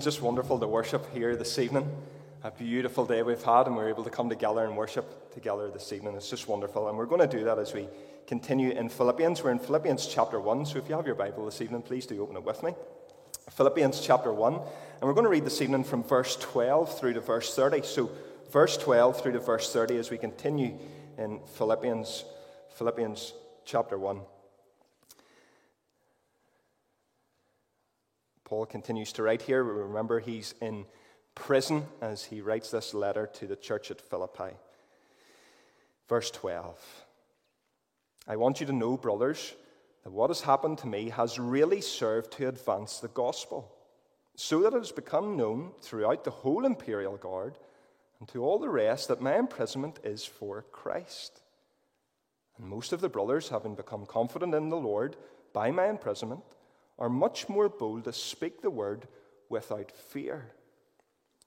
Just wonderful to worship here this evening. A beautiful day we've had, and we're able to come together and worship together this evening. It's just wonderful. And we're going to do that as we continue in Philippians. We're in Philippians chapter 1, so if you have your Bible this evening, please do open it with me. Philippians chapter 1, and we're going to read this evening from verse 12 through to verse 30. So, verse 12 through to verse 30 as we continue in Philippians, Philippians chapter 1. Paul continues to write here. Remember, he's in prison as he writes this letter to the church at Philippi. Verse 12 I want you to know, brothers, that what has happened to me has really served to advance the gospel, so that it has become known throughout the whole imperial guard and to all the rest that my imprisonment is for Christ. And most of the brothers, having become confident in the Lord by my imprisonment, are much more bold to speak the word without fear.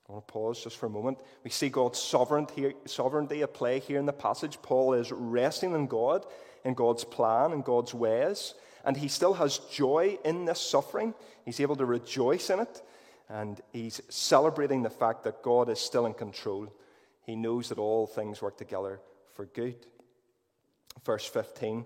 I want to pause just for a moment. We see God's sovereignty, sovereignty at play here in the passage. Paul is resting in God, in God's plan, in God's ways, and he still has joy in this suffering. He's able to rejoice in it, and he's celebrating the fact that God is still in control. He knows that all things work together for good. Verse 15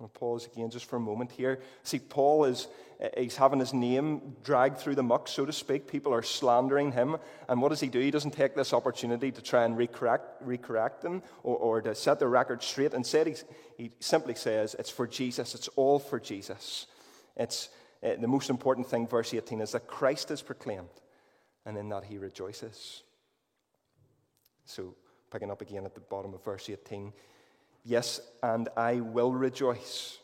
I'll pause again just for a moment here. See, Paul is he's having his name dragged through the muck, so to speak. People are slandering him. And what does he do? He doesn't take this opportunity to try and recorrect, recorrect them or, or to set the record straight. Instead, he, he simply says, It's for Jesus. It's all for Jesus. It's uh, the most important thing, verse 18, is that Christ is proclaimed, and in that he rejoices. So, picking up again at the bottom of verse 18, Yes, and I will rejoice,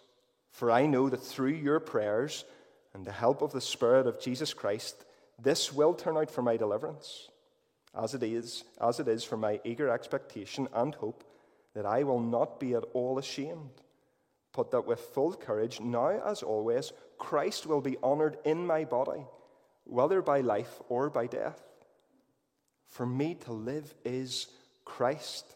for I know that through your prayers and the help of the Spirit of Jesus Christ, this will turn out for my deliverance, as it is, as it is for my eager expectation and hope that I will not be at all ashamed, but that with full courage, now as always, Christ will be honored in my body, whether by life or by death. For me to live is Christ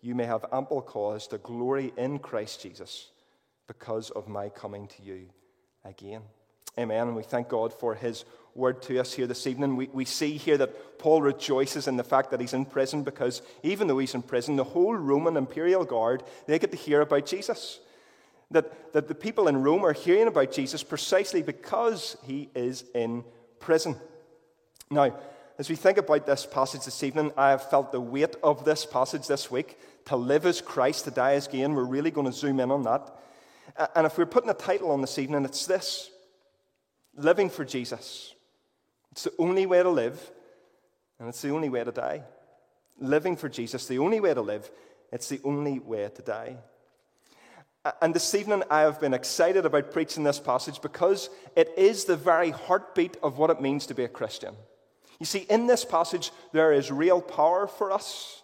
you may have ample cause to glory in Christ Jesus because of my coming to you again. Amen. And we thank God for his word to us here this evening. We, we see here that Paul rejoices in the fact that he's in prison because even though he's in prison, the whole Roman imperial guard, they get to hear about Jesus. That, that the people in Rome are hearing about Jesus precisely because he is in prison. Now, as we think about this passage this evening, I have felt the weight of this passage this week. To live as Christ, to die as gain. We're really going to zoom in on that. And if we're putting a title on this evening, it's this Living for Jesus. It's the only way to live, and it's the only way to die. Living for Jesus, the only way to live, it's the only way to die. And this evening, I have been excited about preaching this passage because it is the very heartbeat of what it means to be a Christian. You see, in this passage, there is real power for us.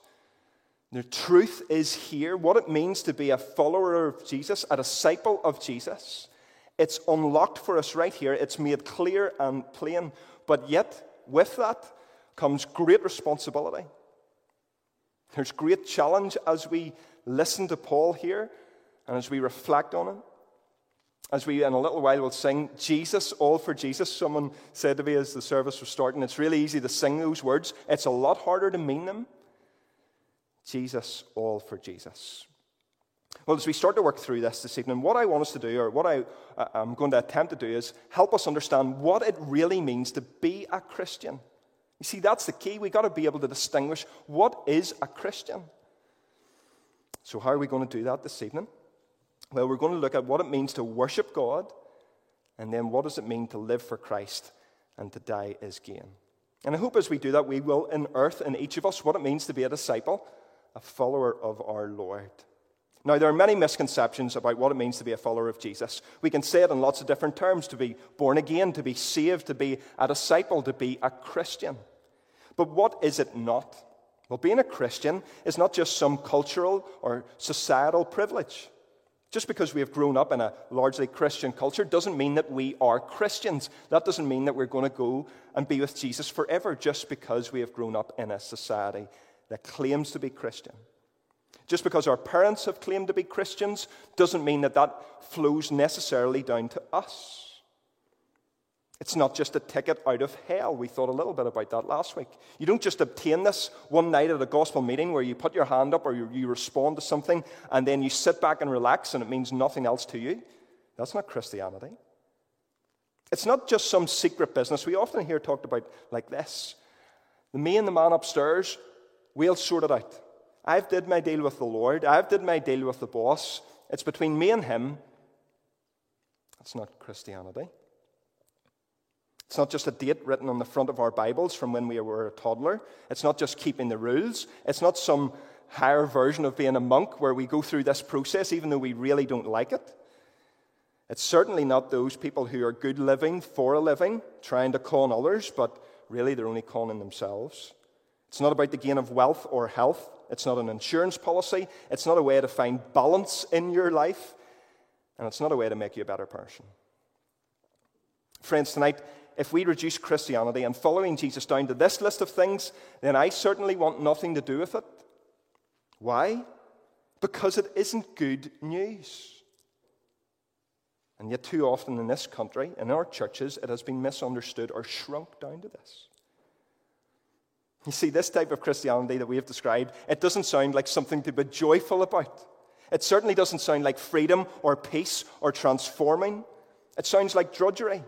The truth is here, what it means to be a follower of Jesus, a disciple of Jesus. It's unlocked for us right here. It's made clear and plain. But yet, with that comes great responsibility. There's great challenge as we listen to Paul here and as we reflect on him as we in a little while will sing Jesus, all for Jesus. Someone said to me as the service was starting, it's really easy to sing those words. It's a lot harder to mean them. Jesus, all for Jesus. Well, as we start to work through this this evening, what I want us to do, or what I, uh, I'm going to attempt to do, is help us understand what it really means to be a Christian. You see, that's the key. We've got to be able to distinguish what is a Christian. So, how are we going to do that this evening? Well, we're going to look at what it means to worship God, and then what does it mean to live for Christ and to die is gain. And I hope as we do that, we will unearth in each of us what it means to be a disciple, a follower of our Lord. Now, there are many misconceptions about what it means to be a follower of Jesus. We can say it in lots of different terms to be born again, to be saved, to be a disciple, to be a Christian. But what is it not? Well, being a Christian is not just some cultural or societal privilege. Just because we have grown up in a largely Christian culture doesn't mean that we are Christians. That doesn't mean that we're going to go and be with Jesus forever just because we have grown up in a society that claims to be Christian. Just because our parents have claimed to be Christians doesn't mean that that flows necessarily down to us. It's not just a ticket out of hell. We thought a little bit about that last week. You don't just obtain this one night at a gospel meeting where you put your hand up or you, you, respond to something and then you sit back and relax and it means nothing else to you. That's not Christianity. It's not just some secret business. We often hear talked about like this the me and the man upstairs, we'll sort it out. I've did my deal with the Lord. I've did my deal with the boss. It's between me and him. That's not Christianity. It's not just a date written on the front of our Bibles from when we were a toddler. It's not just keeping the rules. It's not some higher version of being a monk where we go through this process even though we really don't like it. It's certainly not those people who are good living for a living, trying to con others, but really they're only conning themselves. It's not about the gain of wealth or health. It's not an insurance policy. It's not a way to find balance in your life. And it's not a way to make you a better person. Friends, tonight, if we reduce Christianity and following Jesus down to this list of things, then I certainly want nothing to do with it. Why? Because it isn't good news. And yet, too often in this country, in our churches, it has been misunderstood or shrunk down to this. You see, this type of Christianity that we have described, it doesn't sound like something to be joyful about. It certainly doesn't sound like freedom or peace or transforming. It sounds like drudgery.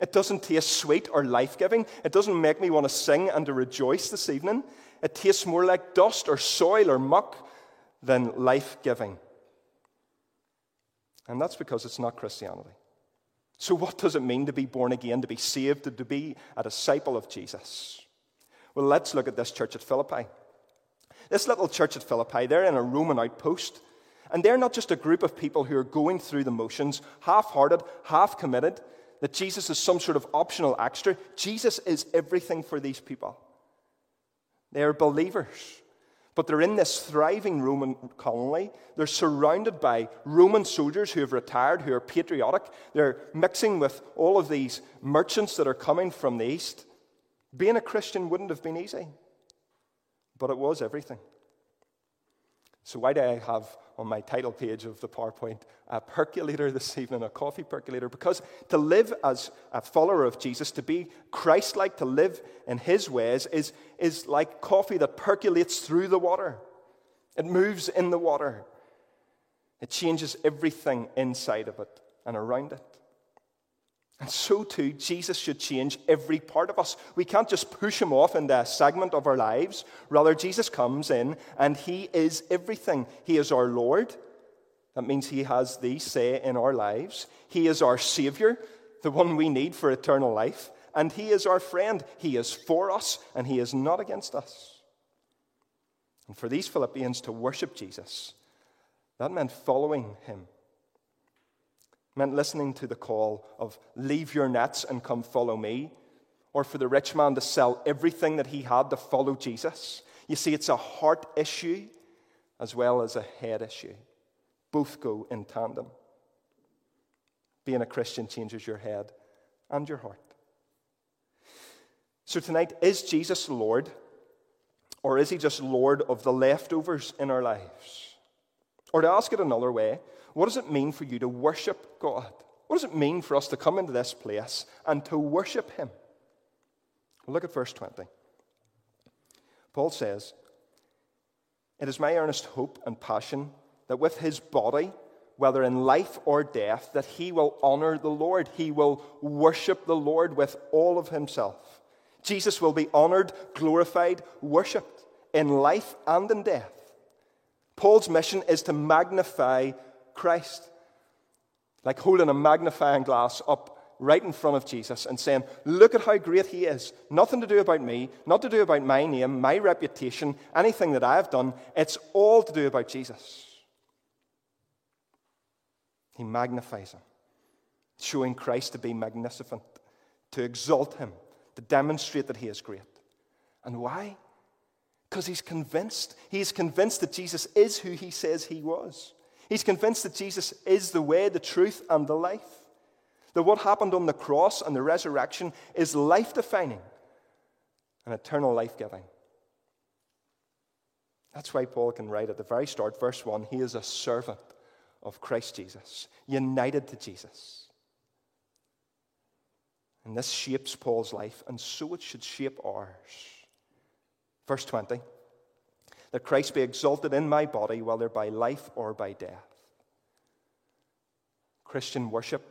It doesn't taste sweet or life giving. It doesn't make me want to sing and to rejoice this evening. It tastes more like dust or soil or muck than life giving. And that's because it's not Christianity. So, what does it mean to be born again, to be saved, to be a disciple of Jesus? Well, let's look at this church at Philippi. This little church at Philippi, they're in a Roman outpost. And they're not just a group of people who are going through the motions, half hearted, half committed that Jesus is some sort of optional extra. Jesus is everything for these people. They are believers, but they're in this thriving Roman colony. They're surrounded by Roman soldiers who have retired, who are patriotic. They're mixing with all of these merchants that are coming from the east. Being a Christian wouldn't have been easy, but it was everything. So, why do I have on my title page of the PowerPoint a percolator this evening, a coffee percolator? Because to live as a follower of Jesus, to be Christ like, to live in his ways, is, is like coffee that percolates through the water. It moves in the water, it changes everything inside of it and around it. And so too, Jesus should change every part of us. We can't just push him off in a segment of our lives. Rather, Jesus comes in and he is everything. He is our Lord. That means he has the say in our lives. He is our Savior, the one we need for eternal life. And he is our friend. He is for us and he is not against us. And for these Philippians to worship Jesus, that meant following him meant listening to the call of leave your nets and come follow me, or for the rich man to sell everything that he had to follow Jesus. You see, it's a heart issue as well as a head issue. Both go in tandem. Being a Christian changes your head and your heart. So, tonight, is Jesus Lord, or is he just Lord of the leftovers in our lives? Or to ask it another way, what does it mean for you to worship God? What does it mean for us to come into this place and to worship Him? Well, look at verse 20. Paul says, It is my earnest hope and passion that with his body, whether in life or death, that he will honor the Lord. He will worship the Lord with all of himself. Jesus will be honored, glorified, worshiped in life and in death. Paul's mission is to magnify Christ, like holding a magnifying glass up right in front of Jesus and saying, Look at how great he is. Nothing to do about me, not to do about my name, my reputation, anything that I've done. It's all to do about Jesus. He magnifies him, showing Christ to be magnificent, to exalt him, to demonstrate that he is great. And why? Because he's convinced. He's convinced that Jesus is who he says he was. He's convinced that Jesus is the way, the truth, and the life. That what happened on the cross and the resurrection is life defining and eternal life giving. That's why Paul can write at the very start, verse 1 He is a servant of Christ Jesus, united to Jesus. And this shapes Paul's life, and so it should shape ours. Verse 20 that Christ be exalted in my body, whether by life or by death. Christian worship,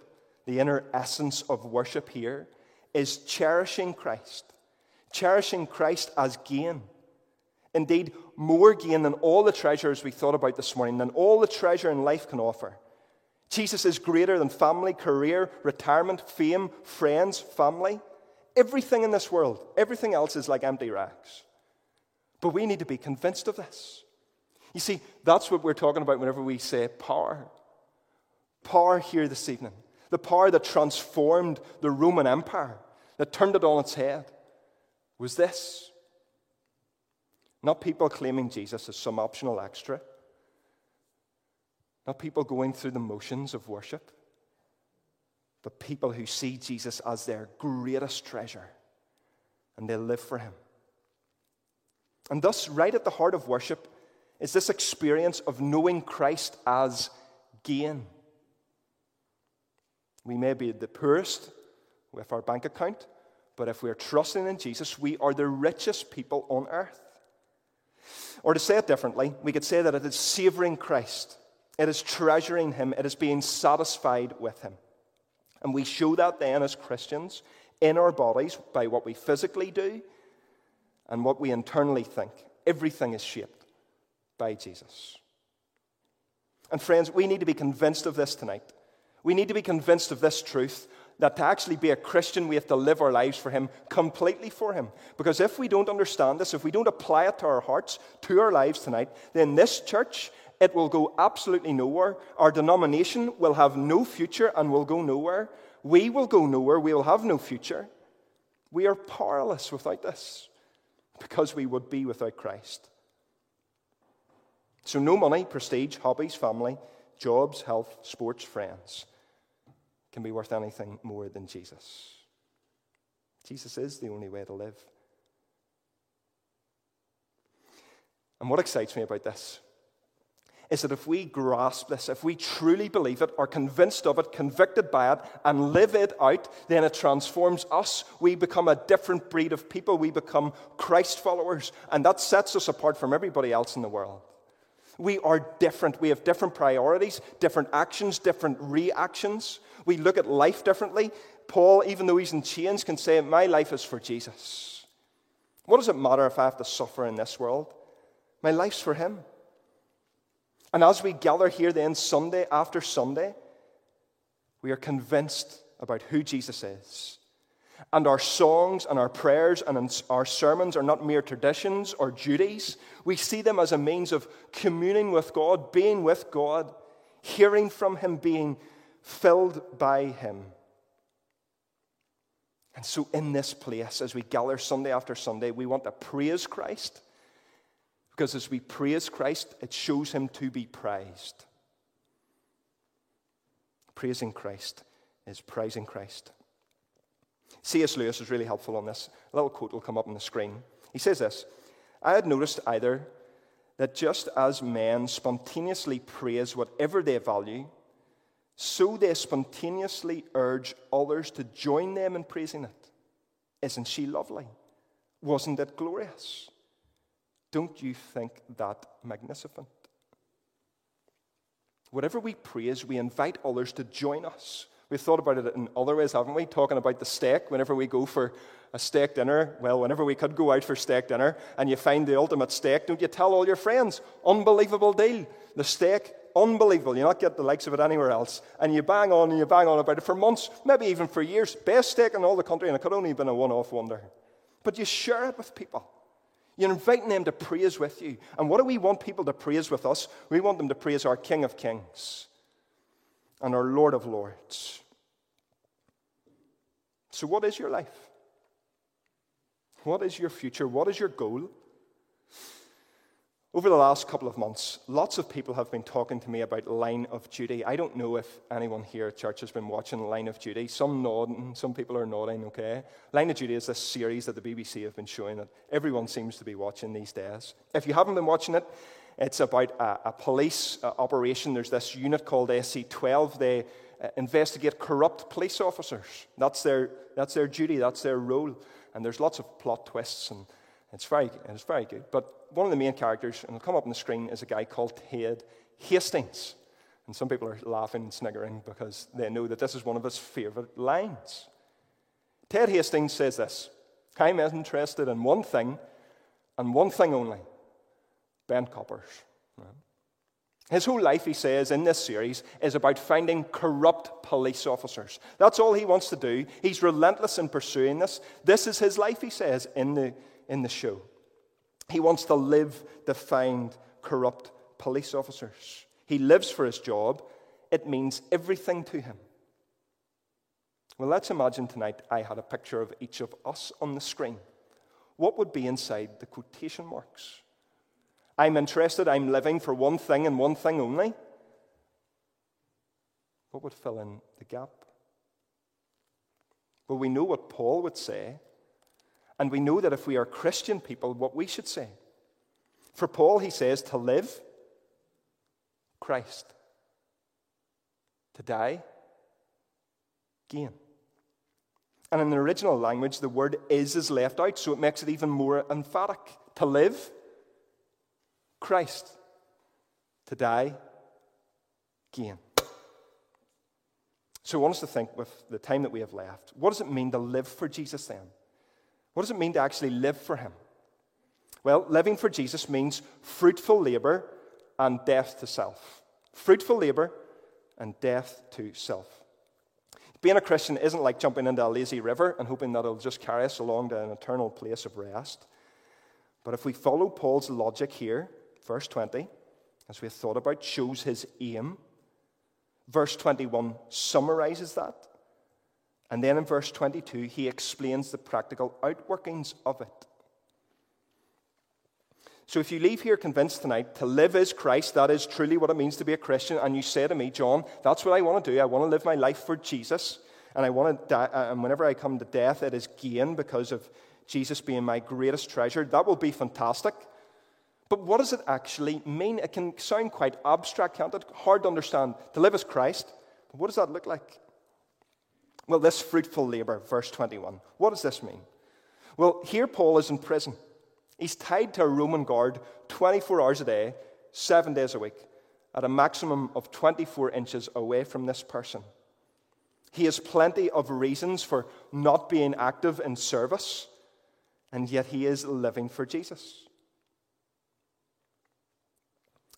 the inner essence of worship here, is cherishing Christ, cherishing Christ as gain. Indeed, more gain than all the treasures we thought about this morning, than all the treasure in life can offer. Jesus is greater than family, career, retirement, fame, friends, family. Everything in this world, everything else is like empty racks. But we need to be convinced of this. You see, that's what we're talking about whenever we say power. Power here this evening. The power that transformed the Roman Empire, that turned it on its head, was this. Not people claiming Jesus as some optional extra. Not people going through the motions of worship. But people who see Jesus as their greatest treasure and they live for him. And thus, right at the heart of worship is this experience of knowing Christ as gain. We may be the poorest with our bank account, but if we're trusting in Jesus, we are the richest people on earth. Or to say it differently, we could say that it is savoring Christ, it is treasuring Him, it is being satisfied with Him. And we show that then as Christians in our bodies by what we physically do and what we internally think. Everything is shaped by Jesus. And friends, we need to be convinced of this tonight. We need to be convinced of this truth that to actually be a Christian, we have to live our lives for Him, completely for Him. Because if we don't understand this, if we don't apply it to our hearts, to our lives tonight, then this church, it will go absolutely nowhere. Our denomination will have no future and will go nowhere. We will go nowhere. We will have no future. We are powerless without this because we would be without Christ. So, no money, prestige, hobbies, family, jobs, health, sports, friends can be worth anything more than Jesus. Jesus is the only way to live. And what excites me about this is that if we grasp this, if we truly believe it, are convinced of it, convicted by it, and live it out, then it transforms us. We become a different breed of people. We become Christ followers. And that sets us apart from everybody else in the world. We are different. We have different priorities, different actions, different reactions. We look at life differently. Paul, even though he's in chains, can say, My life is for Jesus. What does it matter if I have to suffer in this world? My life's for him. And as we gather here then Sunday after Sunday, we are convinced about who Jesus is. And our songs and our prayers and our sermons are not mere traditions or duties. We see them as a means of communing with God, being with God, hearing from Him, being filled by Him. And so, in this place, as we gather Sunday after Sunday, we want to praise Christ because as we praise Christ, it shows him to be prized. Praising Christ is praising Christ. C.S. Lewis is really helpful on this. A little quote will come up on the screen. He says this I had noticed either that just as men spontaneously praise whatever they value, so they spontaneously urge others to join them in praising it. Isn't she lovely? Wasn't it glorious? Don't you think that magnificent? Whatever we praise, we invite others to join us. We've thought about it in other ways, haven't we? Talking about the steak. Whenever we go for a steak dinner, well, whenever we could go out for steak dinner and you find the ultimate steak, don't you tell all your friends? Unbelievable deal. The steak, unbelievable. You not get the likes of it anywhere else. And you bang on and you bang on about it for months, maybe even for years. Best steak in all the country, and it could only have been a one off wonder. But you share it with people. You're inviting them to praise with you. And what do we want people to praise with us? We want them to praise our King of Kings and our Lord of Lords. So, what is your life? What is your future? What is your goal? Over the last couple of months, lots of people have been talking to me about Line of Duty. I don't know if anyone here at church has been watching Line of Duty. Some nodding, some people are nodding, okay? Line of Duty is this series that the BBC have been showing that everyone seems to be watching these days. If you haven't been watching it, it's about a, a police uh, operation. There's this unit called AC12. They uh, investigate corrupt police officers. That's their, that's their duty, that's their role. And there's lots of plot twists, and it's very, it's very good. But one of the main characters, and it'll come up on the screen, is a guy called Ted Hastings. And some people are laughing and sniggering because they know that this is one of his favorite lines. Ted Hastings says this I'm interested in one thing and one thing only bent coppers. His whole life, he says, in this series is about finding corrupt police officers. That's all he wants to do. He's relentless in pursuing this. This is his life, he says, in the, in the show. He wants to live to find corrupt police officers. He lives for his job, it means everything to him. Well, let's imagine tonight I had a picture of each of us on the screen. What would be inside the quotation marks? I'm interested, I'm living for one thing and one thing only. What would fill in the gap? Well, we know what Paul would say and we know that if we are Christian people, what we should say. For Paul, he says, to live, Christ. To die, gain. And in the original language, the word is is left out, so it makes it even more emphatic. To live, Christ. To die, gain. So I want us to think with the time that we have left what does it mean to live for Jesus then? What does it mean to actually live for Him? Well, living for Jesus means fruitful labor and death to self. Fruitful labor and death to self. Being a Christian isn't like jumping into a lazy river and hoping that it'll just carry us along to an eternal place of rest. But if we follow Paul's logic here, verse 20, as we have thought about, shows his aim. Verse 21 summarizes that. And then in verse 22, he explains the practical outworkings of it. So if you leave here convinced tonight to live as Christ, that is truly what it means to be a Christian, and you say to me, John, that's what I want to do. I want to live my life for Jesus, and I want to die, uh, and whenever I come to death, it is gain because of Jesus being my greatest treasure. That will be fantastic. But what does it actually mean? It can sound quite abstract, can't it? Hard to understand. To live as Christ, but what does that look like? Well, this fruitful labor, verse 21. What does this mean? Well, here Paul is in prison. He's tied to a Roman guard 24 hours a day, seven days a week, at a maximum of 24 inches away from this person. He has plenty of reasons for not being active in service, and yet he is living for Jesus.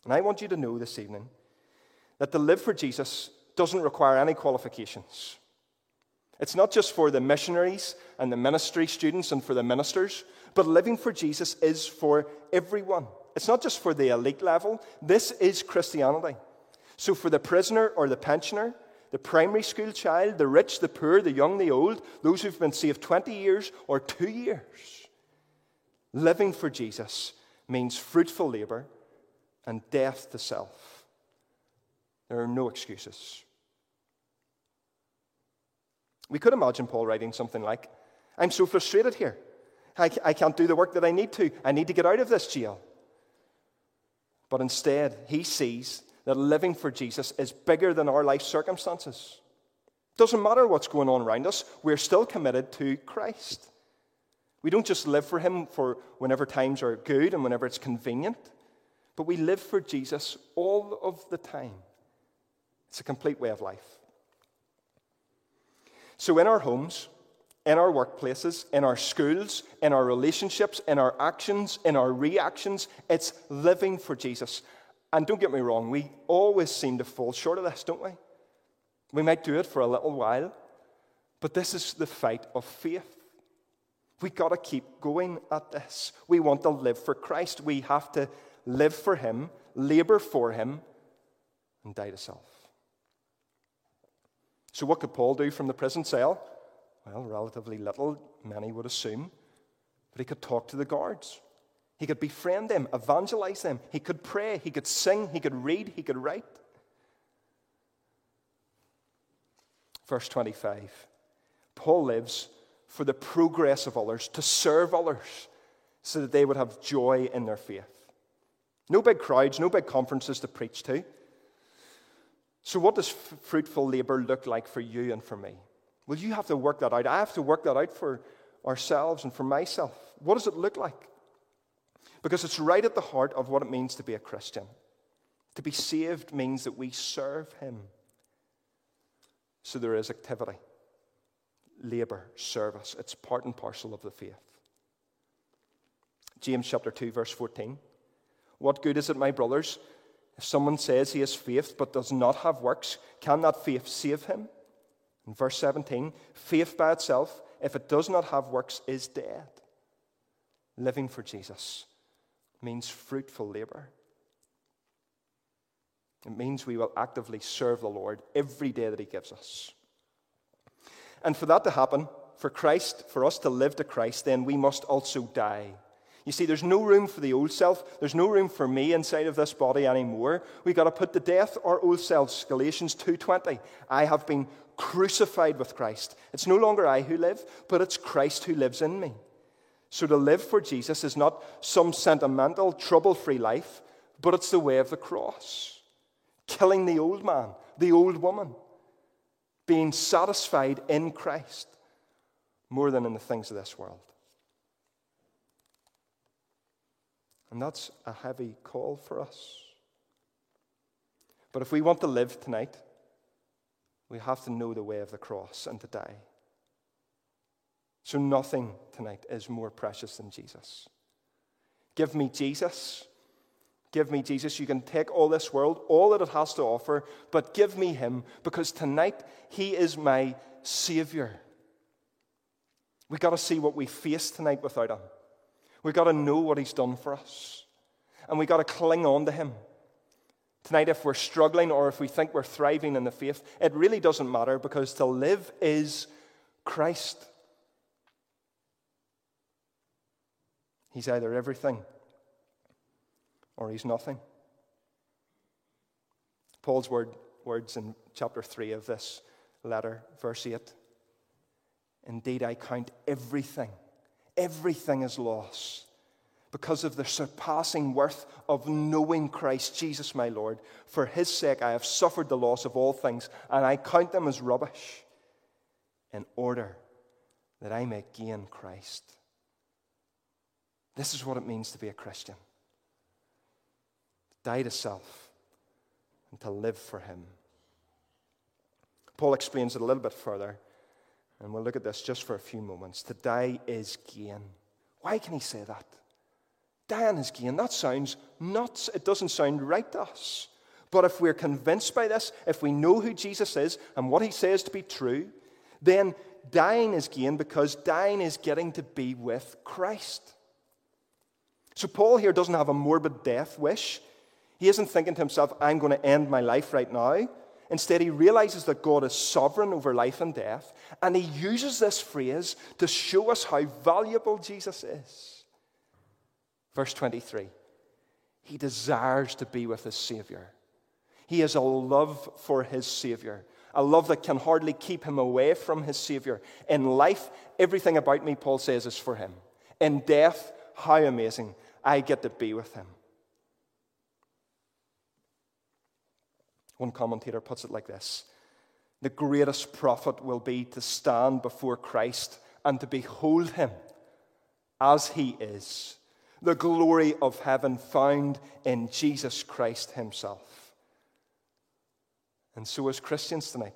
And I want you to know this evening that to live for Jesus doesn't require any qualifications. It's not just for the missionaries and the ministry students and for the ministers, but living for Jesus is for everyone. It's not just for the elite level. This is Christianity. So, for the prisoner or the pensioner, the primary school child, the rich, the poor, the young, the old, those who've been saved 20 years or two years, living for Jesus means fruitful labor and death to self. There are no excuses. We could imagine Paul writing something like, I'm so frustrated here. I, I can't do the work that I need to. I need to get out of this jail. But instead, he sees that living for Jesus is bigger than our life circumstances. Doesn't matter what's going on around us, we're still committed to Christ. We don't just live for Him for whenever times are good and whenever it's convenient, but we live for Jesus all of the time. It's a complete way of life. So, in our homes, in our workplaces, in our schools, in our relationships, in our actions, in our reactions, it's living for Jesus. And don't get me wrong, we always seem to fall short of this, don't we? We might do it for a little while, but this is the fight of faith. We've got to keep going at this. We want to live for Christ. We have to live for Him, labor for Him, and die to self. So, what could Paul do from the prison cell? Well, relatively little, many would assume. But he could talk to the guards. He could befriend them, evangelize them. He could pray. He could sing. He could read. He could write. Verse 25 Paul lives for the progress of others, to serve others, so that they would have joy in their faith. No big crowds, no big conferences to preach to. So, what does fruitful labor look like for you and for me? Well, you have to work that out. I have to work that out for ourselves and for myself. What does it look like? Because it's right at the heart of what it means to be a Christian. To be saved means that we serve Him. So there is activity labor, service. It's part and parcel of the faith. James chapter 2, verse 14. What good is it, my brothers, if someone says he has faith but does not have works? Can that faith save him? In verse 17, faith by itself, if it does not have works, is dead. Living for Jesus means fruitful labor. It means we will actively serve the Lord every day that He gives us. And for that to happen, for Christ, for us to live to Christ, then we must also die. You see, there's no room for the old self. There's no room for me inside of this body anymore. We've got to put to death our old selves. Galatians 2.20. I have been crucified with Christ. It's no longer I who live, but it's Christ who lives in me. So to live for Jesus is not some sentimental, trouble-free life, but it's the way of the cross. Killing the old man, the old woman being satisfied in Christ more than in the things of this world. And that's a heavy call for us. But if we want to live tonight, we have to know the way of the cross and to die. So nothing tonight is more precious than Jesus. Give me Jesus, Give me Jesus. You can take all this world, all that it has to offer, but give me Him because tonight He is my Savior. We've got to see what we face tonight without Him. We've got to know what He's done for us. And we've got to cling on to Him. Tonight, if we're struggling or if we think we're thriving in the faith, it really doesn't matter because to live is Christ. He's either everything or he's nothing. Paul's word, words in chapter 3 of this letter, verse 8 Indeed, I count everything, everything is loss because of the surpassing worth of knowing Christ Jesus my Lord. For his sake, I have suffered the loss of all things, and I count them as rubbish in order that I may gain Christ. This is what it means to be a Christian die to self, and to live for Him. Paul explains it a little bit further, and we'll look at this just for a few moments. To die is gain. Why can he say that? Dying is gain. That sounds nuts. It doesn't sound right to us. But if we're convinced by this, if we know who Jesus is and what he says to be true, then dying is gain because dying is getting to be with Christ. So Paul here doesn't have a morbid death wish. He isn't thinking to himself, I'm going to end my life right now. Instead, he realizes that God is sovereign over life and death, and he uses this phrase to show us how valuable Jesus is. Verse 23 He desires to be with his Savior. He has a love for his Savior, a love that can hardly keep him away from his Savior. In life, everything about me, Paul says, is for him. In death, how amazing. I get to be with him. One commentator puts it like this The greatest profit will be to stand before Christ and to behold him as he is, the glory of heaven found in Jesus Christ himself. And so, as Christians tonight,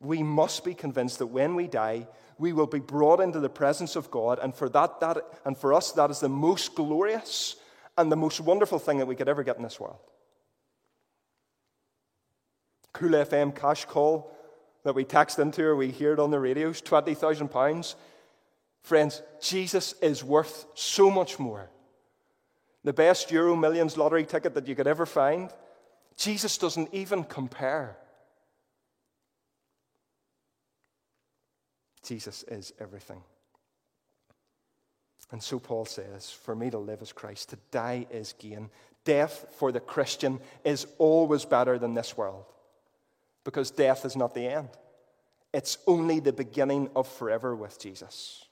we must be convinced that when we die, we will be brought into the presence of God, and for that, that and for us, that is the most glorious and the most wonderful thing that we could ever get in this world. Cool FM cash call that we text into or we hear it on the radios, £20,000. Friends, Jesus is worth so much more. The best Euro Millions lottery ticket that you could ever find, Jesus doesn't even compare. Jesus is everything. And so Paul says, For me to live is Christ, to die is gain. Death for the Christian is always better than this world because death is not the end, it's only the beginning of forever with Jesus.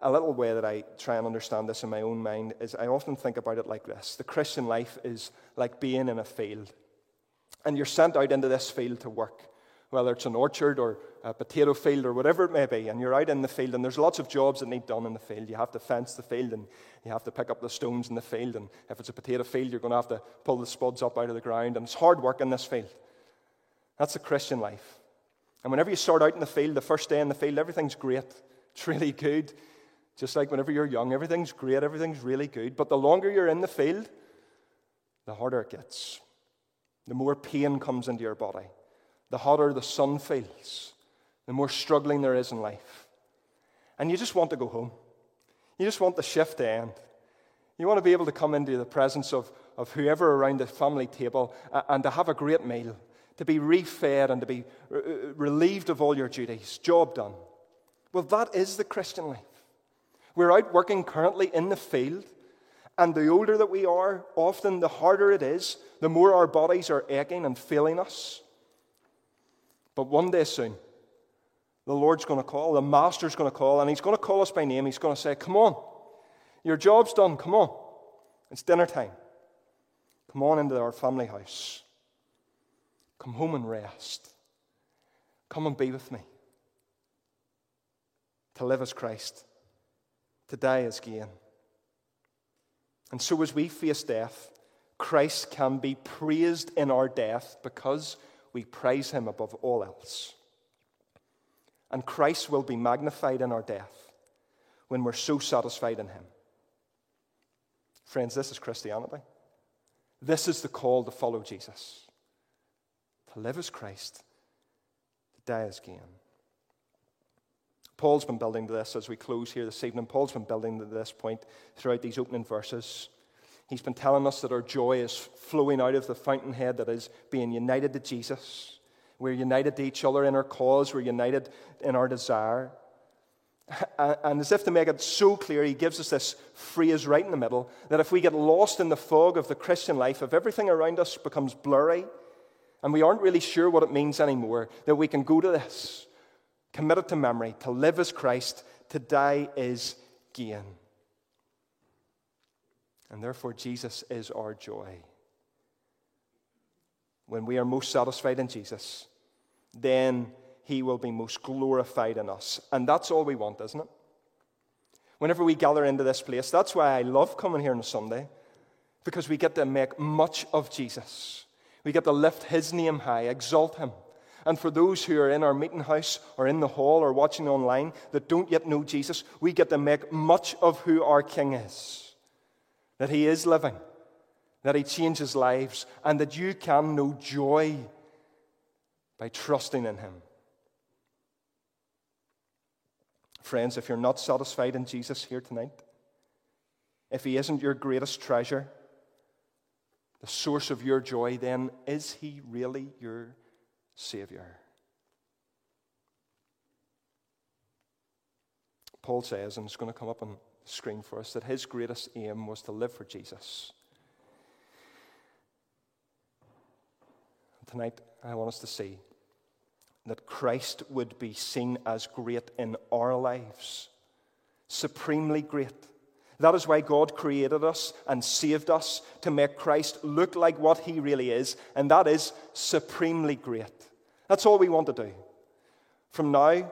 A little way that I try and understand this in my own mind is I often think about it like this. The Christian life is like being in a field, and you're sent out into this field to work whether it's an orchard or a potato field or whatever it may be, and you're out in the field, and there's lots of jobs that need done in the field. You have to fence the field, and you have to pick up the stones in the field, and if it's a potato field, you're going to have to pull the spuds up out of the ground, and it's hard work in this field. That's the Christian life. And whenever you start out in the field, the first day in the field, everything's great. It's really good. Just like whenever you're young, everything's great, everything's really good. But the longer you're in the field, the harder it gets. The more pain comes into your body the hotter the sun feels, the more struggling there is in life. And you just want to go home. You just want the shift to end. You want to be able to come into the presence of, of whoever around the family table and to have a great meal, to be refed and to be uh, relieved of all your duties, job done. Well, that is the Christian life. We're out working currently in the field, and the older that we are, often the harder it is, the more our bodies are aching and failing us. But one day soon, the Lord's going to call, the Master's going to call, and He's going to call us by name. He's going to say, Come on, your job's done. Come on. It's dinner time. Come on into our family house. Come home and rest. Come and be with me. To live as Christ, to die as gain. And so, as we face death, Christ can be praised in our death because we praise him above all else. And Christ will be magnified in our death when we're so satisfied in him. Friends, this is Christianity. This is the call to follow Jesus. To live as Christ, to die as gain. Paul's been building to this as we close here this evening. Paul's been building to this point throughout these opening verses. He's been telling us that our joy is flowing out of the fountainhead that is being united to Jesus. We're united to each other in our cause, we're united in our desire. And as if to make it so clear, he gives us this phrase right in the middle that if we get lost in the fog of the Christian life, if everything around us becomes blurry and we aren't really sure what it means anymore, that we can go to this, commit it to memory. To live as Christ, to die is gain. And therefore, Jesus is our joy. When we are most satisfied in Jesus, then he will be most glorified in us. And that's all we want, isn't it? Whenever we gather into this place, that's why I love coming here on a Sunday, because we get to make much of Jesus. We get to lift his name high, exalt him. And for those who are in our meeting house or in the hall or watching online that don't yet know Jesus, we get to make much of who our King is that He is living, that He changes lives, and that you can know joy by trusting in Him. Friends, if you're not satisfied in Jesus here tonight, if He isn't your greatest treasure, the source of your joy, then is He really your Savior? Paul says, and it's going to come up on screen for us that his greatest aim was to live for Jesus. Tonight, I want us to see that Christ would be seen as great in our lives, supremely great. That is why God created us and saved us to make Christ look like what he really is, and that is supremely great. That's all we want to do. From now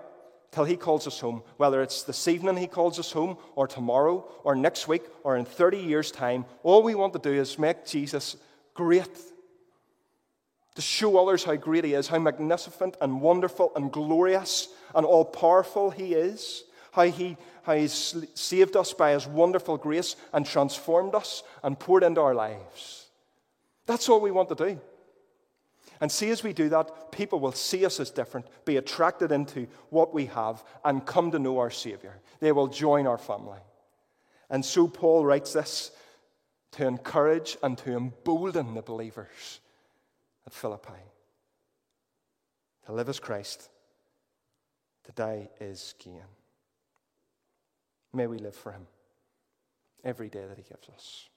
till he calls us home, whether it's this evening he calls us home, or tomorrow, or next week, or in 30 years' time, all we want to do is make Jesus great. to show others how great He is, how magnificent and wonderful and glorious and all powerful He is, how He how He's saved us by His wonderful grace and transformed us and poured into our lives. That's all we want to do. And see, as we do that, people will see us as different, be attracted into what we have, and come to know our Savior. They will join our family. And so Paul writes this to encourage and to embolden the believers at Philippi. To live as Christ, to die is gain. May we live for Him every day that He gives us.